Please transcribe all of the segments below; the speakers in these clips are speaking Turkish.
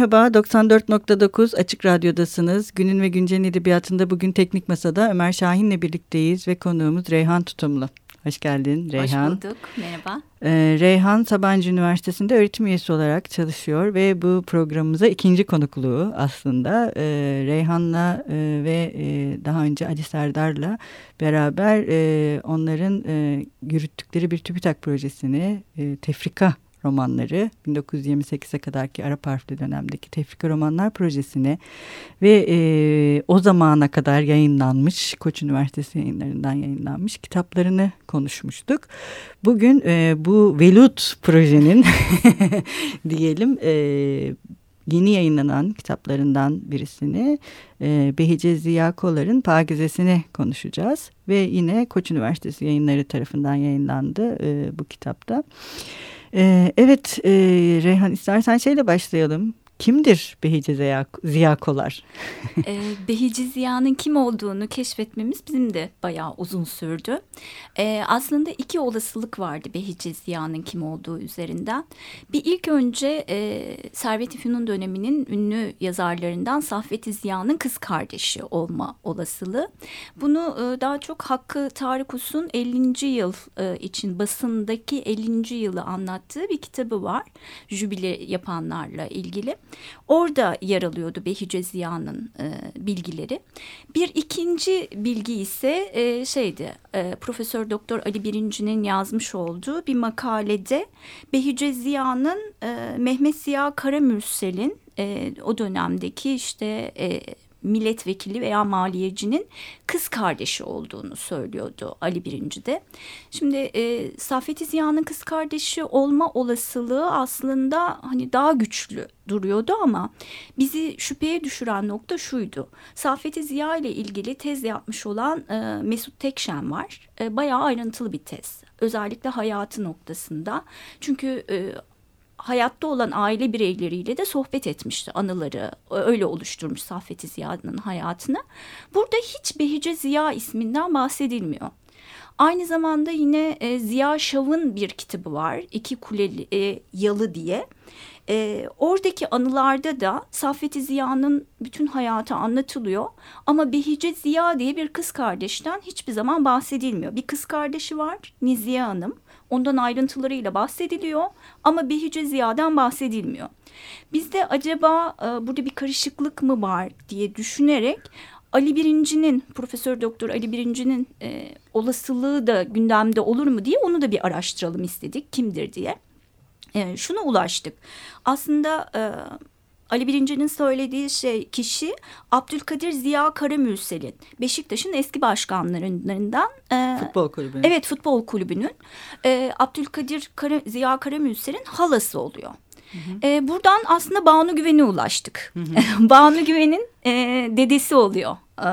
Merhaba, 94.9 Açık Radyo'dasınız. Günün ve Güncel'in edebiyatında bugün Teknik Masa'da Ömer Şahin'le birlikteyiz ve konuğumuz Reyhan Tutumlu. Hoş geldin Reyhan. Hoş bulduk, merhaba. Ee, Reyhan Sabancı Üniversitesi'nde öğretim üyesi olarak çalışıyor ve bu programımıza ikinci konukluğu aslında. Ee, Reyhan'la e, ve e, daha önce Ali Serdar'la beraber e, onların e, yürüttükleri bir TÜBİTAK projesini e, Tefrika romanları 1928'e kadarki Arap harfli dönemdeki Tefrika Romanlar Projesi'ne ve e, o zamana kadar yayınlanmış Koç Üniversitesi yayınlarından yayınlanmış kitaplarını konuşmuştuk. Bugün e, bu Velut projenin diyelim e, yeni yayınlanan kitaplarından birisini e, Behice Ziya Kolar'ın Pagizesini konuşacağız. Ve yine Koç Üniversitesi yayınları tarafından yayınlandı e, bu kitapta. Ee, evet e, Reyhan istersen şeyle başlayalım. Kimdir Behice Ziya, Ziya Kolar? e, Behice Ziya'nın kim olduğunu keşfetmemiz bizim de bayağı uzun sürdü. E, aslında iki olasılık vardı Behice Ziya'nın kim olduğu üzerinden. Bir ilk önce e, Servet-i Fünun döneminin ünlü yazarlarından Saffet-i Ziya'nın kız kardeşi olma olasılığı. Bunu e, daha çok Hakkı Tarık Us'un 50. yıl e, için basındaki 50. yılı anlattığı bir kitabı var. Jübile yapanlarla ilgili. Orada yer alıyordu Behice Ziya'nın e, bilgileri. Bir ikinci bilgi ise e, şeydi e, Profesör Doktor Ali Birinci'nin yazmış olduğu bir makalede Behice Ziya'nın e, Mehmet Ziya Karamürsel'in e, o dönemdeki işte e, milletvekili veya maliyecinin kız kardeşi olduğunu söylüyordu Ali Birinci de. Şimdi e, Saffet Ziya'nın kız kardeşi olma olasılığı aslında hani daha güçlü duruyordu ama bizi şüpheye düşüren nokta şuydu. Saffet Ziya ile ilgili tez yapmış olan e, Mesut Tekşen var. E, bayağı ayrıntılı bir tez. Özellikle hayatı noktasında. Çünkü e, hayatta olan aile bireyleriyle de sohbet etmişti anıları öyle oluşturmuş Saffet Ziya'nın hayatını. Burada hiç Behice Ziya isminden bahsedilmiyor. Aynı zamanda yine e, Ziya Şav'ın bir kitabı var. İki Kuleli e, Yalı diye. E, oradaki anılarda da Saffet Ziya'nın bütün hayatı anlatılıyor. Ama Behice Ziya diye bir kız kardeşten hiçbir zaman bahsedilmiyor. Bir kız kardeşi var Niziye Hanım. Ondan ayrıntılarıyla bahsediliyor ama Behice Ziya'dan bahsedilmiyor. Bizde acaba e, burada bir karışıklık mı var diye düşünerek Ali Birinci'nin Profesör Doktor Ali Birinci'nin e, olasılığı da gündemde olur mu diye onu da bir araştıralım istedik kimdir diye. E, şuna ulaştık. Aslında e, Ali Birinci'nin söylediği şey kişi Abdülkadir Ziya Karamürsel'in Beşiktaş'ın eski başkanlarından. E, futbol kulübünün. Evet futbol kulübünün e, Abdülkadir Kara, Ziya Karamürsel'in halası oluyor. Hı hı. E, buradan aslında Banu Güven'e ulaştık. Hı hı. Banu Güven'in e, dedesi oluyor e,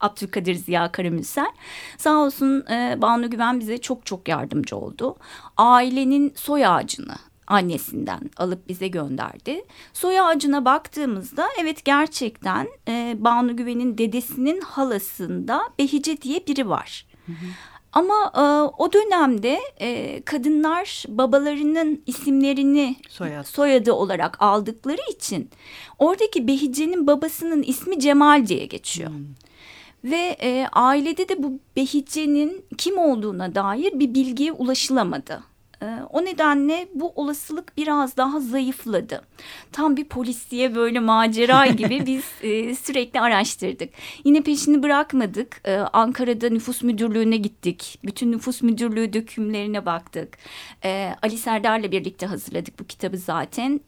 Abdülkadir Ziya Karamürsel. Sağ olsun e, Banu Güven bize çok çok yardımcı oldu. Ailenin soy ağacını annesinden alıp bize gönderdi. Soy ağacına baktığımızda evet gerçekten e, Banu Güven'in dedesinin halasında Behice diye biri var. Hı hı. Ama e, o dönemde e, kadınlar babalarının isimlerini Soyad. soyadı olarak aldıkları için oradaki Behice'nin babasının ismi Cemal diye geçiyor. Hmm. Ve e, ailede de bu Behice'nin kim olduğuna dair bir bilgiye ulaşılamadı. Ee, o nedenle bu olasılık biraz daha zayıfladı. Tam bir polis diye böyle macera gibi biz e, sürekli araştırdık. Yine peşini bırakmadık. Ee, Ankara'da nüfus müdürlüğüne gittik. Bütün nüfus müdürlüğü dökümlerine baktık. Ee, Ali Serdar'la birlikte hazırladık bu kitabı zaten.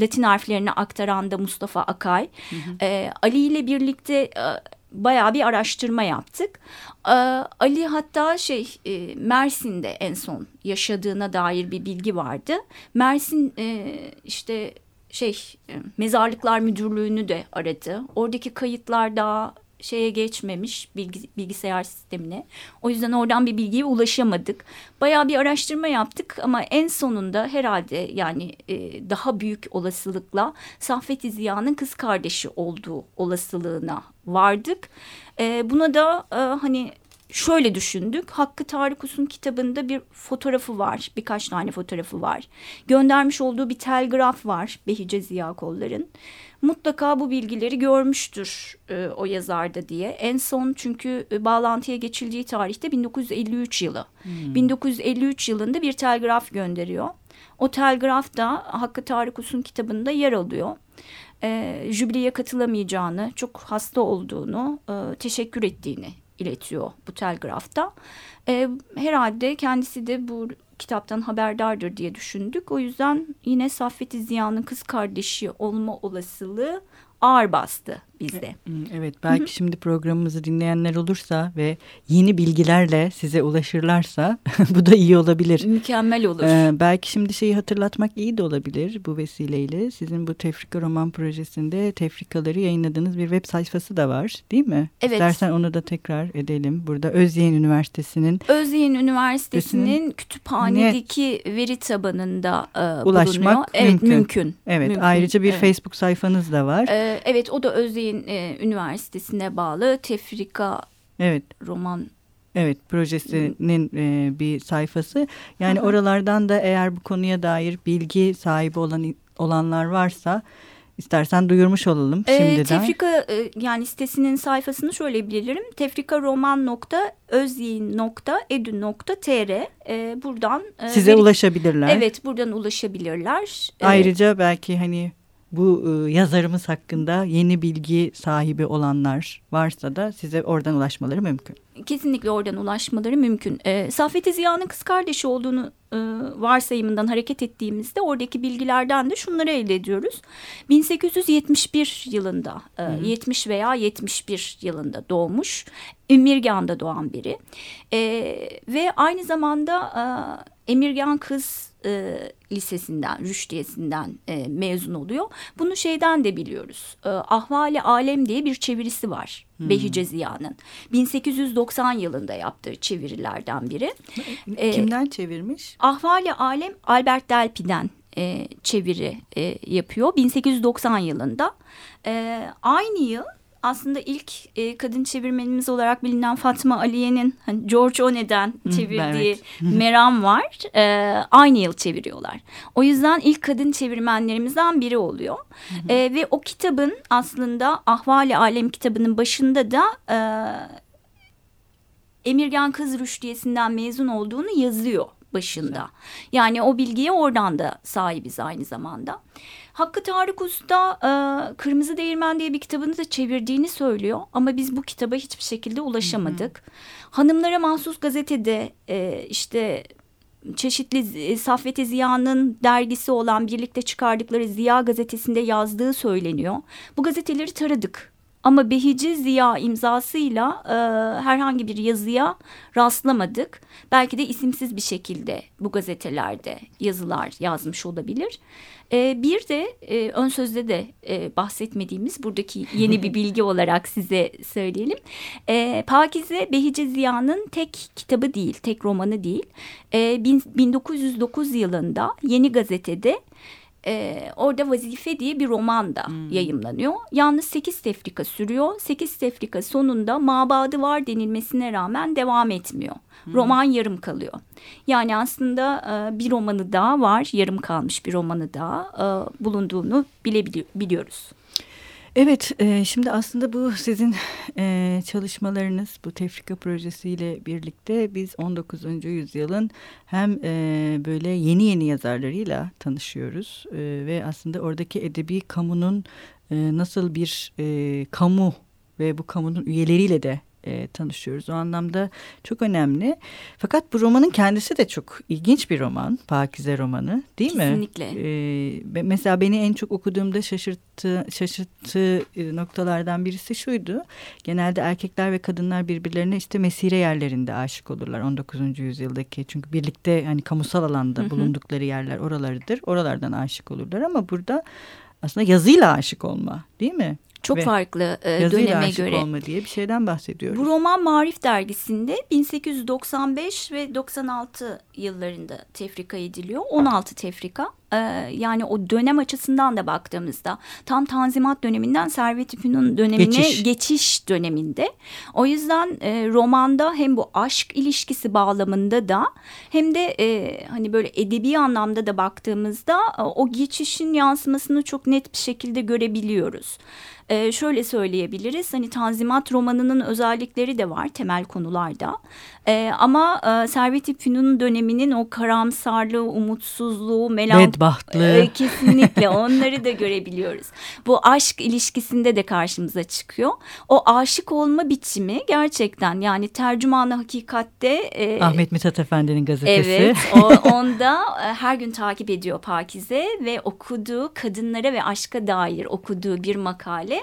Latin harflerini aktaran da Mustafa Akay. Hı hı. Ali ile birlikte e, bayağı bir araştırma yaptık. E, Ali hatta şey e, Mersin'de en son yaşadığına dair bir bilgi vardı. Mersin e, işte şey e, mezarlıklar müdürlüğünü de aradı. Oradaki kayıtlar daha şeye geçmemiş bilgi, bilgisayar sistemine. O yüzden oradan bir bilgiye ulaşamadık. Bayağı bir araştırma yaptık ama en sonunda herhalde yani e, daha büyük olasılıkla Saffet Ziya'nın kız kardeşi olduğu olasılığına vardık. E, buna da e, hani şöyle düşündük. Hakkı Tarık Us'un kitabında bir fotoğrafı var. Birkaç tane fotoğrafı var. Göndermiş olduğu bir telgraf var Behice Ziya Kollar'ın. Mutlaka bu bilgileri görmüştür e, o yazarda diye. En son çünkü e, bağlantıya geçildiği tarihte 1953 yılı. Hmm. 1953 yılında bir telgraf gönderiyor. O telgraf da Hakkı Tarık Us'un kitabında yer alıyor e, jübileye katılamayacağını, çok hasta olduğunu, e, teşekkür ettiğini iletiyor bu telgrafta. E, herhalde kendisi de bu kitaptan haberdardır diye düşündük. O yüzden yine Saffet Ziya'nın kız kardeşi olma olasılığı ağır bastı bizde. Evet belki Hı-hı. şimdi programımızı dinleyenler olursa ve yeni bilgilerle size ulaşırlarsa bu da iyi olabilir. Mükemmel olur. Ee, belki şimdi şeyi hatırlatmak iyi de olabilir bu vesileyle. Sizin bu Tefrika Roman Projesi'nde tefrikaları yayınladığınız bir web sayfası da var değil mi? Evet. İstersen onu da tekrar edelim. Burada Özyeğin Üniversitesi'nin Özyeğin Üniversitesi'nin kütüphanedeki veri tabanında e, ulaşmak bulunuyor. Evet mümkün. mümkün. Evet mümkün. ayrıca bir evet. Facebook sayfanız da var. Ee, evet o da Özyeğin e, Üniversitesi'ne bağlı Tefrika evet. roman Evet projesinin e, bir sayfası. Yani oralardan da eğer bu konuya dair bilgi sahibi olan olanlar varsa istersen duyurmuş olalım e, şimdiden. Tefrika e, yani sitesinin sayfasını şöyle bilirim. tefrikaroman.özyin.edu.tr e, buradan e, size veri, ulaşabilirler. Evet buradan ulaşabilirler. Ayrıca e, belki hani bu e, yazarımız hakkında yeni bilgi sahibi olanlar varsa da size oradan ulaşmaları mümkün. Kesinlikle oradan ulaşmaları mümkün. E, Saffet Ziya'nın kız kardeşi olduğunu e, varsayımından hareket ettiğimizde oradaki bilgilerden de şunları elde ediyoruz. 1871 yılında, e, 70 veya 71 yılında doğmuş. Ümirgan'da doğan biri. E, ve aynı zamanda e, Emirgan kız e, lisesinden, Rüştiyesi'nden e, mezun oluyor. Bunu şeyden de biliyoruz. E, Ahvali Alem diye bir çevirisi var hmm. Behice Ziya'nın. 1890 yılında yaptığı çevirilerden biri. E, Kimden e, çevirmiş? Ahvali Alem Albert Delpi'den e, çeviri e, yapıyor 1890 yılında. E, aynı yıl aslında ilk e, kadın çevirmenimiz olarak bilinen Fatma Aliye'nin hani George One'den çevirdiği evet. Meram var. E, aynı yıl çeviriyorlar. O yüzden ilk kadın çevirmenlerimizden biri oluyor. e, ve o kitabın aslında Ahvali Alem kitabının başında da e, Emirgan Kız Rüştiyesi'nden mezun olduğunu yazıyor başında. Yani o bilgiye oradan da sahibiz aynı zamanda. Hakkı Tarık Usta e, Kırmızı Değirmen diye bir kitabını da çevirdiğini söylüyor. Ama biz bu kitaba hiçbir şekilde ulaşamadık. Hı hı. Hanımlara mahsus gazetede e, işte çeşitli e, Saffet Ziya'nın dergisi olan birlikte çıkardıkları Ziya gazetesinde yazdığı söyleniyor. Bu gazeteleri taradık. Ama Behici Ziya imzasıyla e, herhangi bir yazıya rastlamadık. Belki de isimsiz bir şekilde bu gazetelerde yazılar yazmış olabilir. E, bir de e, ön sözde de e, bahsetmediğimiz buradaki yeni bir bilgi olarak size söyleyelim. E, Pakize Behice Ziya'nın tek kitabı değil, tek romanı değil. E, bin, 1909 yılında Yeni Gazete'de e, orada Vazife diye bir roman da hmm. yayımlanıyor. Yalnız sekiz tefrika sürüyor. Sekiz tefrika sonunda mabadı var denilmesine rağmen devam etmiyor. Hmm. Roman yarım kalıyor. Yani aslında e, bir romanı daha var, yarım kalmış bir romanı daha e, bulunduğunu bilebiliyoruz. Evet, e, şimdi aslında bu sizin e, çalışmalarınız, bu tefrika projesiyle birlikte biz 19. yüzyılın hem e, böyle yeni yeni yazarlarıyla tanışıyoruz e, ve aslında oradaki edebi kamunun e, nasıl bir e, kamu ve bu kamunun üyeleriyle de e, tanışıyoruz. O anlamda çok önemli. Fakat bu romanın kendisi de çok ilginç bir roman. Pakize romanı değil Kesinlikle. mi? Kesinlikle. E, mesela beni en çok okuduğumda şaşırttı, şaşırttığı e, noktalardan birisi şuydu. Genelde erkekler ve kadınlar birbirlerine işte mesire yerlerinde aşık olurlar 19. yüzyıldaki. Çünkü birlikte hani kamusal alanda bulundukları yerler oralarıdır. Oralardan aşık olurlar ama burada aslında yazıyla aşık olma değil mi? Çok Ve farklı e, döneme göre. olma diye bir şeyden bahsediyoruz. Bu roman Marif dergisinde 1895 ve 96 yıllarında tefrika ediliyor. 16 tefrika. Ee, yani o dönem açısından da baktığımızda tam Tanzimat döneminden Servet-i Fünun dönemine geçiş. geçiş döneminde. O yüzden e, romanda hem bu aşk ilişkisi bağlamında da hem de e, hani böyle edebi anlamda da baktığımızda e, o geçişin yansımasını çok net bir şekilde görebiliyoruz e, şöyle söyleyebiliriz. Hani Tanzimat romanının özellikleri de var temel konularda. E, ama e, Servet-i Fünun döneminin o karamsarlığı, umutsuzluğu, melankolisi e, kesinlikle onları da görebiliyoruz. Bu aşk ilişkisinde de karşımıza çıkıyor. O aşık olma biçimi gerçekten yani tercümanı hakikatte e, Ahmet Mithat Efendi'nin gazetesi. Evet, o, onda e, her gün takip ediyor Pakize ve okuduğu kadınlara ve aşka dair okuduğu bir makale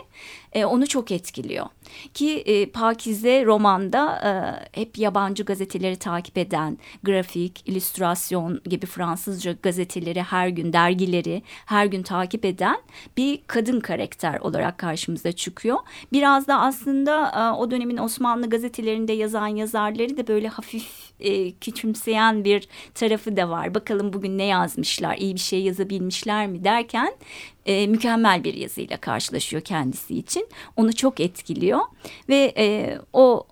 e, onu çok etkiliyor. Ki e, Pakize romanda e, hep yabancı gazeteleri takip eden, grafik, illüstrasyon gibi Fransızca gazeteleri her gün, dergileri her gün takip eden bir kadın karakter olarak karşımıza çıkıyor. Biraz da aslında e, o dönemin Osmanlı gazetelerinde yazan yazarları da böyle hafif e, küçümseyen bir tarafı da var. Bakalım bugün ne yazmışlar, iyi bir şey yazabilmişler mi derken e, mükemmel bir yazıyla karşılaşıyor kendisi için. Onu çok etkiliyor ve e, o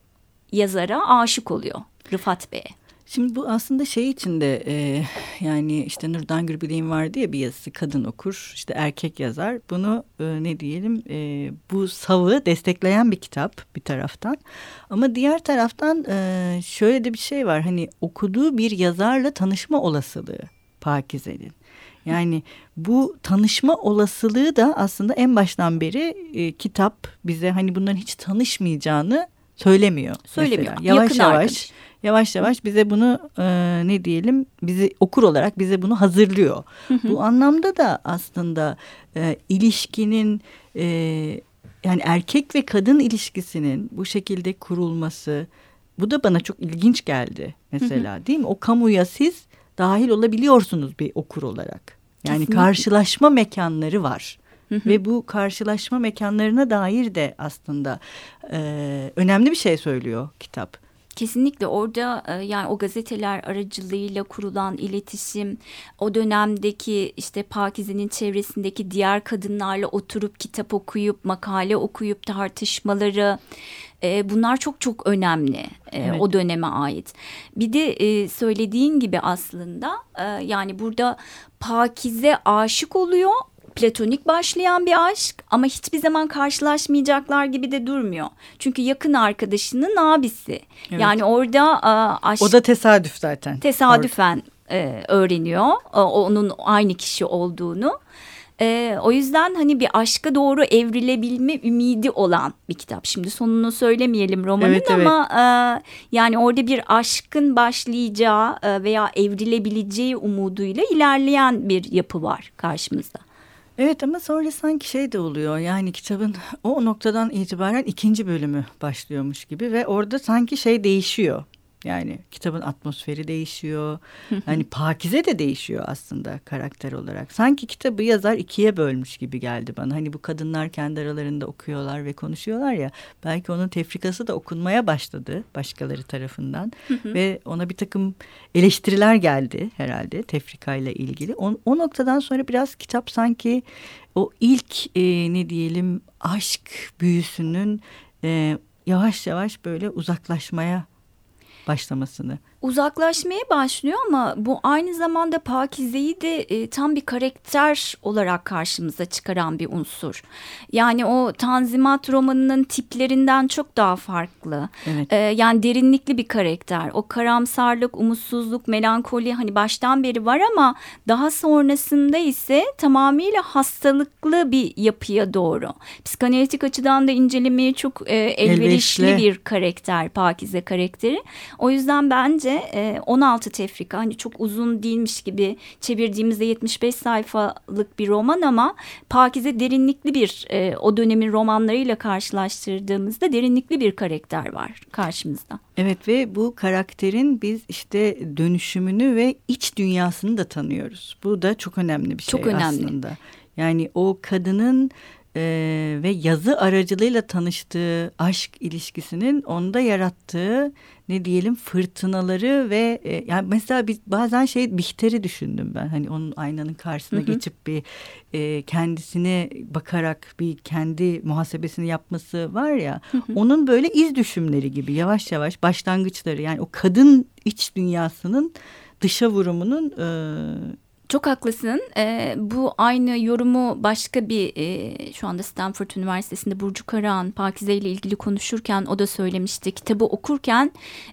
yazara aşık oluyor Rıfat Bey'e. Şimdi bu aslında şey içinde e, yani işte Nurdan Gürbilek'in vardı ya bir yazısı kadın okur işte erkek yazar bunu e, ne diyelim e, bu savı destekleyen bir kitap bir taraftan ama diğer taraftan e, şöyle de bir şey var hani okuduğu bir yazarla tanışma olasılığı Pakize'nin. Yani bu tanışma olasılığı da aslında en baştan beri e, kitap bize hani bunların hiç tanışmayacağını söylemiyor. Söylemiyor. Mesela. Yavaş Yakın yavaş arkadaş. yavaş yavaş bize bunu e, ne diyelim bizi okur olarak bize bunu hazırlıyor. Bu anlamda da aslında e, ilişkinin e, yani erkek ve kadın ilişkisinin bu şekilde kurulması bu da bana çok ilginç geldi mesela değil mi? O kamuya siz dahil olabiliyorsunuz bir okur olarak. Yani Kesinlikle. karşılaşma mekanları var. Ve bu karşılaşma mekanlarına dair de aslında e, önemli bir şey söylüyor kitap. Kesinlikle orada e, yani o gazeteler aracılığıyla kurulan iletişim, o dönemdeki işte Pakize'nin çevresindeki diğer kadınlarla oturup kitap okuyup makale okuyup tartışmaları e, bunlar çok çok önemli e, evet. o döneme ait. Bir de e, söylediğin gibi aslında e, yani burada Pakize aşık oluyor platonik başlayan bir aşk ama hiçbir zaman karşılaşmayacaklar gibi de durmuyor. Çünkü yakın arkadaşının abisi. Evet. Yani orada aşk... O da tesadüf zaten. Tesadüfen e, öğreniyor e, onun aynı kişi olduğunu. E, o yüzden hani bir aşka doğru evrilebilme ümidi olan bir kitap. Şimdi sonunu söylemeyelim romanın evet, ama evet. E, yani orada bir aşkın başlayacağı e, veya evrilebileceği umuduyla ilerleyen bir yapı var karşımızda. Evet ama sonra sanki şey de oluyor yani kitabın o noktadan itibaren ikinci bölümü başlıyormuş gibi ve orada sanki şey değişiyor. Yani kitabın atmosferi değişiyor. hani Pakize de değişiyor aslında karakter olarak. Sanki kitabı yazar ikiye bölmüş gibi geldi bana. Hani bu kadınlar kendi aralarında okuyorlar ve konuşuyorlar ya. Belki onun tefrikası da okunmaya başladı başkaları tarafından. ve ona bir takım eleştiriler geldi herhalde tefrikayla ilgili. O, o noktadan sonra biraz kitap sanki o ilk e, ne diyelim aşk büyüsünün e, yavaş yavaş böyle uzaklaşmaya başlamasını? Uzaklaşmaya başlıyor ama bu aynı zamanda Pakize'yi de e, tam bir karakter olarak karşımıza çıkaran bir unsur. Yani o Tanzimat romanının tiplerinden çok daha farklı. Evet. E, yani derinlikli bir karakter. O karamsarlık, umutsuzluk, melankoli hani baştan beri var ama daha sonrasında ise tamamıyla hastalıklı bir yapıya doğru. Psikanalitik açıdan da incelemeye çok e, elverişli Elverişli. bir karakter Pakize karakteri. O yüzden bence e, 16 tefrika hani çok uzun değilmiş gibi çevirdiğimizde 75 sayfalık bir roman ama Pakize derinlikli bir e, o dönemin romanlarıyla karşılaştırdığımızda derinlikli bir karakter var karşımızda. Evet ve bu karakterin biz işte dönüşümünü ve iç dünyasını da tanıyoruz. Bu da çok önemli bir şey Çok önemli. aslında. Yani o kadının e, ve yazı aracılığıyla tanıştığı aşk ilişkisinin onda yarattığı ne diyelim fırtınaları ve e, yani mesela biz bazen şey Bihter'i düşündüm ben. Hani onun aynanın karşısına Hı hı. geçip bir e, kendisine bakarak bir kendi muhasebesini yapması var ya onun böyle iz düşümleri gibi yavaş yavaş başlangıçları. Yani o kadın iç dünyasının dışa vurumunun e, Çok haklısın. Ee, bu aynı yorumu başka bir e, şu anda Stanford Üniversitesi'nde Burcu Karahan Pakize ile ilgili konuşurken o da söylemişti. Kitabı okurken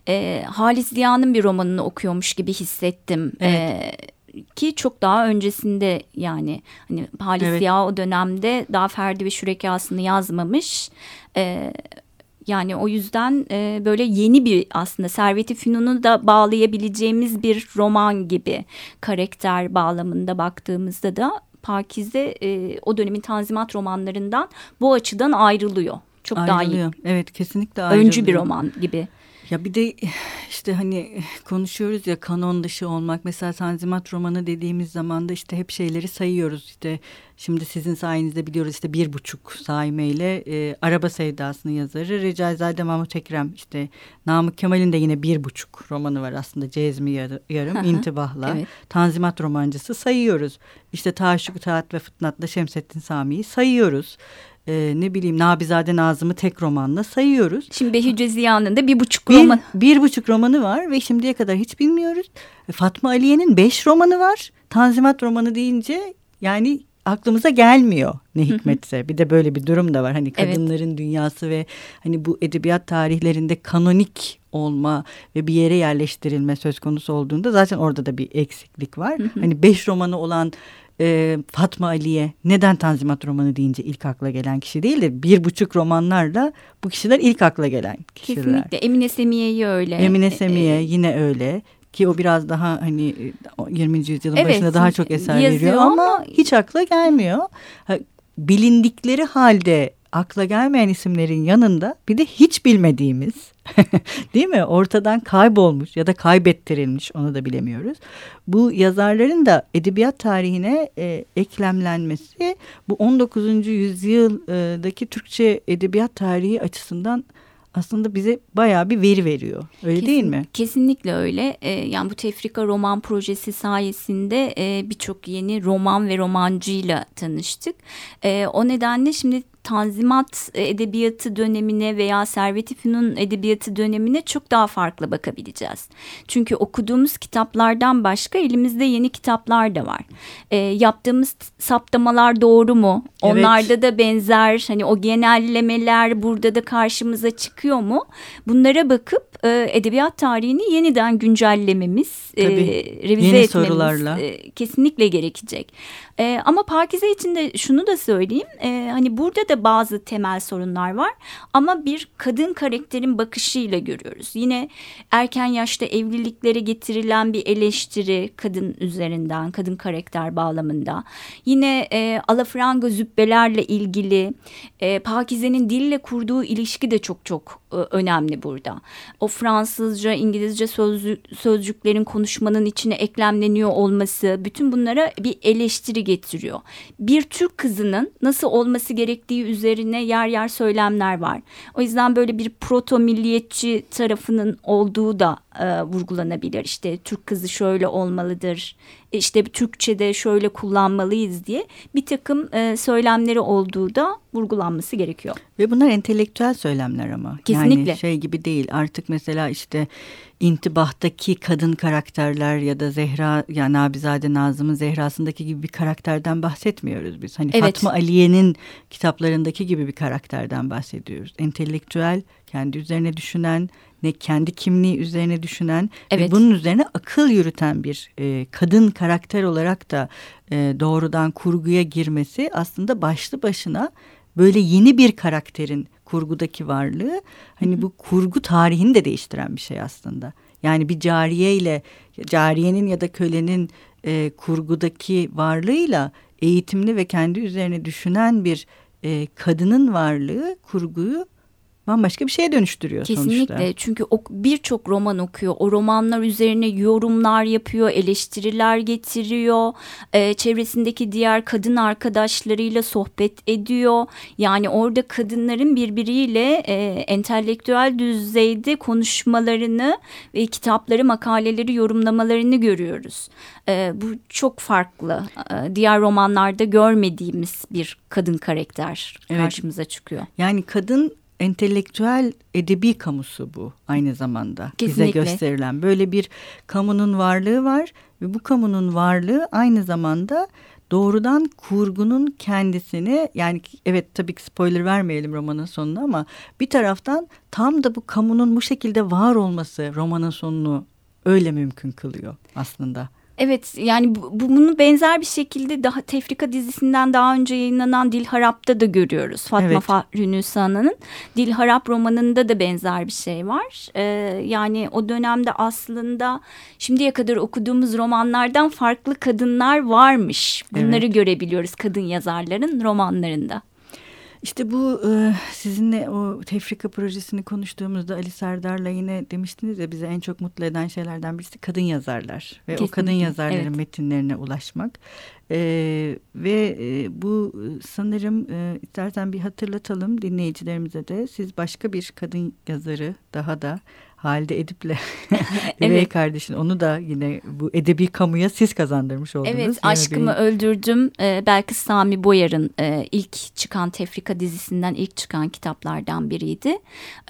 e, Halis Ziya'nın bir romanını okuyormuş gibi hissettim. Evet. Ee, ki çok daha öncesinde yani hani Halis Evet. Ziya o dönemde daha Ferdi ve Şürekasını yazmamış. Ee, yani o yüzden e, böyle yeni bir aslında Servet-i Fünun'u da bağlayabileceğimiz bir roman gibi karakter bağlamında baktığımızda da Pakize e, o dönemin Tanzimat romanlarından bu açıdan ayrılıyor. Çok daha iyi. ayrılıyor. Evet kesinlikle ayrılıyor. Öncü bir roman gibi. Ya bir de işte hani konuşuyoruz ya kanon dışı olmak. Mesela Tanzimat romanı dediğimiz zaman da işte hep şeyleri sayıyoruz. İşte şimdi sizin sayenizde biliyoruz işte bir buçuk saimeyle e, Araba Sevdası'nın yazarı Recaizade Mahmut Ekrem. işte Namık Kemal'in de yine bir buçuk romanı var aslında. Cezmi Yarı- Yarım. İntibahla. Evet. Tanzimat romancısı sayıyoruz. İşte Taşuk Taat ve Fıtnat'la Şemsettin Sami'yi sayıyoruz. E, ne bileyim Nabizade Nazım'ı tek romanla sayıyoruz. Şimdi Behice Ziya'nın da bir buçuk Bir, roman. bir buçuk romanı var ve şimdiye kadar hiç bilmiyoruz. E, Fatma Aliye'nin beş romanı var. Tanzimat romanı deyince yani aklımıza gelmiyor ne hikmetse. Bir de böyle bir durum da var. Hani Evet. kadınların dünyası ve hani bu edebiyat tarihlerinde kanonik olma ve bir yere yerleştirilme söz konusu olduğunda zaten orada da bir eksiklik var. Hani beş romanı olan e, Fatma Aliye neden Tanzimat romanı deyince ilk akla gelen kişi değil de bir buçuk romanlarla bu kişiler ilk akla gelen kişiler. Kesinlikle. Emine Semiye'yi öyle. Emine E, Semiye yine öyle ki o biraz daha hani e, o 20. yüzyılın Evet, başında daha çok eser veriyor ama, ama- hiç akla gelmiyor. Bilindikleri halde akla gelmeyen isimlerin yanında bir de hiç bilmediğimiz değil mi ortadan kaybolmuş ya da kaybettirilmiş onu da bilemiyoruz. Bu yazarların da edebiyat tarihine e, eklemlenmesi bu 19. yüzyıldaki Türkçe edebiyat tarihi açısından aslında bize bayağı bir veri veriyor. Öyle değil Kesin- mi? Kesinlikle öyle. Ee, yani bu Tefrika Roman Projesi sayesinde e, birçok yeni roman ve romancıyla tanıştık. E, o nedenle şimdi Tanzimat edebiyatı dönemine veya Servet-i Fünun edebiyatı dönemine çok daha farklı bakabileceğiz. Çünkü okuduğumuz kitaplardan başka elimizde yeni kitaplar da var. E, yaptığımız saptamalar doğru mu? Evet. Onlarda da benzer hani o genellemeler burada da karşımıza çıkıyor mu? Bunlara bakıp e, edebiyat tarihini yeniden güncellememiz, e, Tabii. revize Yeni etmemiz sorularla. e, kesinlikle gerekecek. E, ama Pakize için de şunu da söyleyeyim. E, hani burada da bazı temel sorunlar var ama bir kadın karakterin bakışıyla görüyoruz. Yine erken yaşta evliliklere getirilen bir eleştiri kadın üzerinden, kadın karakter bağlamında. Yine e, alafranga zübbelerle ilgili e, Pakize'nin dille kurduğu ilişki de çok çok e, önemli burada. O Fransızca, İngilizce sözlü, sözcüklerin konuşmanın içine eklemleniyor olması bütün bunlara bir eleştiri getiriyor. Bir Türk kızının nasıl olması gerektiği üzerine yer yer söylemler var. O yüzden böyle bir proto milliyetçi tarafının olduğu da e, vurgulanabilir. İşte Türk kızı şöyle olmalıdır, işte Türkçe'de şöyle kullanmalıyız diye bir takım e, söylemleri olduğu da vurgulanması gerekiyor. Ve bunlar entelektüel söylemler ama. Kesinlikle. Yani şey gibi değil artık mesela işte intibahtaki kadın karakterler ya da Zehra yani Nabizade Nazım'ın Zehra'sındaki gibi bir karakterden bahsetmiyoruz biz. Hani evet. Fatma Aliye'nin kitaplarındaki gibi bir karakterden bahsediyoruz. Entelektüel, kendi üzerine düşünen, ne kendi kimliği üzerine düşünen evet. ve bunun üzerine akıl yürüten bir e, kadın karakter olarak da e, doğrudan kurguya girmesi aslında başlı başına böyle yeni bir karakterin kurgudaki varlığı hani bu kurgu tarihini de değiştiren bir şey aslında. Yani bir cariye ile cariyenin ya da kölenin e, kurgudaki varlığıyla eğitimli ve kendi üzerine düşünen bir e, kadının varlığı kurguyu bambaşka bir şeye dönüştürüyor Kesinlikle. sonuçta. Kesinlikle çünkü birçok roman okuyor. O romanlar üzerine yorumlar yapıyor, eleştiriler getiriyor. Ee, çevresindeki diğer kadın arkadaşlarıyla sohbet ediyor. Yani orada kadınların birbiriyle e, entelektüel düzeyde konuşmalarını ve kitapları, makaleleri yorumlamalarını görüyoruz. E, bu çok farklı. E, diğer romanlarda görmediğimiz bir kadın karakter evet. karşımıza çıkıyor. Yani kadın entelektüel edebi kamusu bu aynı zamanda Kesinlikle. bize gösterilen. Böyle bir kamunun varlığı var ve bu kamunun varlığı aynı zamanda doğrudan kurgunun kendisini yani evet tabii ki spoiler vermeyelim romanın sonuna ama bir taraftan tam da bu kamunun bu şekilde var olması romanın sonunu öyle mümkün kılıyor aslında. Evet yani bu, bunu benzer bir şekilde daha Tefrika dizisinden daha önce yayınlanan Dil Harap'ta da görüyoruz. Fatma evet. Fahri Nüsana'nın Dil Harap romanında da benzer bir şey var. Ee, yani o dönemde aslında şimdiye kadar okuduğumuz romanlardan farklı kadınlar varmış. Bunları evet. görebiliyoruz kadın yazarların romanlarında. İşte bu e, sizinle o tefrika projesini konuştuğumuzda Ali Serdar'la yine demiştiniz ya bize en çok mutlu eden şeylerden birisi kadın yazarlar ve Kesinlikle. o kadın yazarların evet. metinlerine ulaşmak. Ee, ve e, bu sanırım e, istersen bir hatırlatalım dinleyicilerimize de siz başka bir kadın yazarı daha da Halide Edip'le evet. kardeşin onu da yine bu edebi kamuya siz kazandırmış oldunuz. Evet Aşkımı bir... Öldürdüm ee, belki Sami Boyar'ın e, ilk çıkan Tefrika dizisinden ilk çıkan kitaplardan biriydi.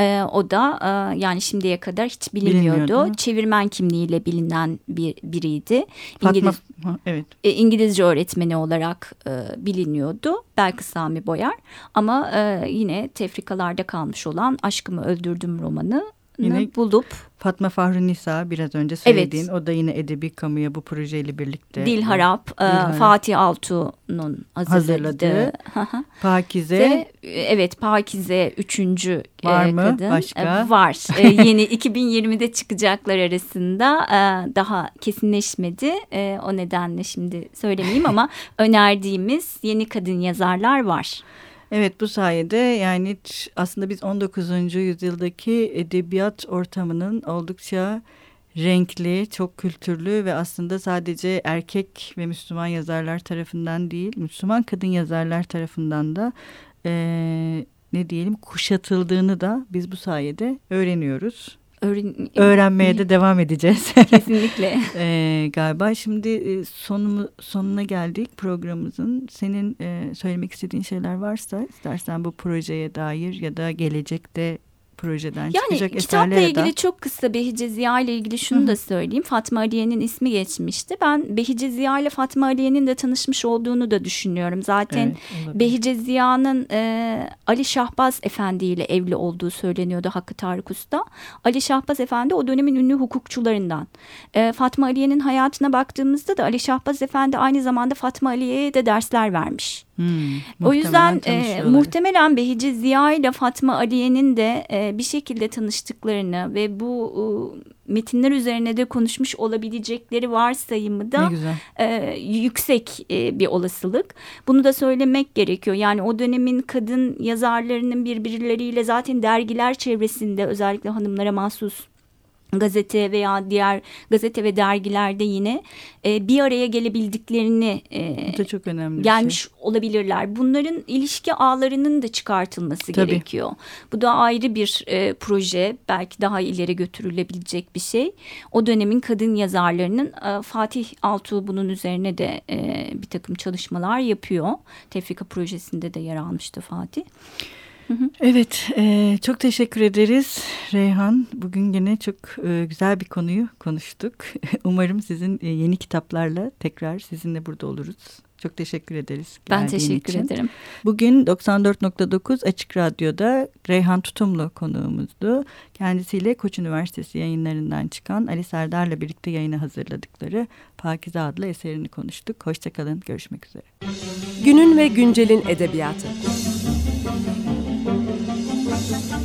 E, o da e, yani şimdiye kadar hiç bilinmiyordu. Çevirmen kimliğiyle bilinen bir biriydi. Fatma, İngiliz, ha, evet. E, İngilizce öğretmeni olarak e, biliniyordu. Belki Sami Boyar ama e, yine tefrikalarda kalmış olan Aşkımı Öldürdüm romanı yine bulup Fatma Fahri Nisa biraz önce söylediğin evet. o da yine edebi kamuya bu projeyle birlikte Dil Harap, Dil Harap. Fatih Altuğ'un hazırladığı, Pakize Ve, evet Pakize üçüncü var e, mı kadın. başka var e, yeni 2020'de çıkacaklar arasında e, daha kesinleşmedi e, o nedenle şimdi söylemeyeyim ama önerdiğimiz yeni kadın yazarlar var. Evet bu sayede yani aslında biz 19. yüzyıldaki edebiyat ortamının oldukça renkli, çok kültürlü ve aslında sadece erkek ve Müslüman yazarlar tarafından değil, Müslüman kadın yazarlar tarafından da e, ne diyelim kuşatıldığını da biz bu sayede öğreniyoruz. Öğren öğrenmeye de devam edeceğiz. Kesinlikle. ee, galiba şimdi e, sonumu, sonuna geldik programımızın. Senin e, söylemek istediğin şeyler varsa istersen bu projeye dair ya da gelecekte projeden yani, çıkacak kitapla eserlere ilgili da... çok kısa Behice Ziya ile ilgili şunu Hı -hı. da söyleyeyim. Fatma Aliye'nin ismi geçmişti. Ben Behice Ziya ile Fatma Aliye'nin de tanışmış olduğunu da düşünüyorum. Zaten evet, Behice Ziya'nın e, Ali Şahbaz Efendi ile evli olduğu söyleniyordu Hakkı Tarık Usta. Ali Şahbaz Efendi o dönemin ünlü hukukçularından. E, Fatma Aliye'nin hayatına baktığımızda da Ali Şahbaz Efendi aynı zamanda Fatma Aliye'ye de dersler vermiş. Hmm, o yüzden e, muhtemelen Behici Ziya ile Fatma Aliye'nin de e, bir şekilde tanıştıklarını ve bu e, metinler üzerine de konuşmuş olabilecekleri varsayımı da e, yüksek e, bir olasılık. Bunu da söylemek gerekiyor. Yani o dönemin kadın yazarlarının birbirleriyle zaten dergiler çevresinde özellikle hanımlara mahsus gazete veya diğer gazete ve dergilerde yine e, bir araya gelebildiklerini e, Bu da çok önemli. gelmiş şey. olabilirler. Bunların ilişki ağlarının da çıkartılması Tabii. gerekiyor. Bu da ayrı bir e, proje, belki daha ileri götürülebilecek bir şey. O dönemin kadın yazarlarının e, Fatih Altuğ bunun üzerine de e, bir takım çalışmalar yapıyor. Tefrika projesinde de yer almıştı Fatih. Evet, e, çok teşekkür ederiz Reyhan. Bugün yine çok e, güzel bir konuyu konuştuk. Umarım sizin e, yeni kitaplarla tekrar sizinle burada oluruz. Çok teşekkür ederiz. Ben teşekkür için. ederim. Bugün 94.9 Açık Radyo'da Reyhan Tutumlu konuğumuzdu. Kendisiyle Koç Üniversitesi yayınlarından çıkan Ali Serdar'la birlikte yayını hazırladıkları Pakize adlı eserini konuştuk. Hoşçakalın, görüşmek üzere. Günün ve güncelin edebiyatı.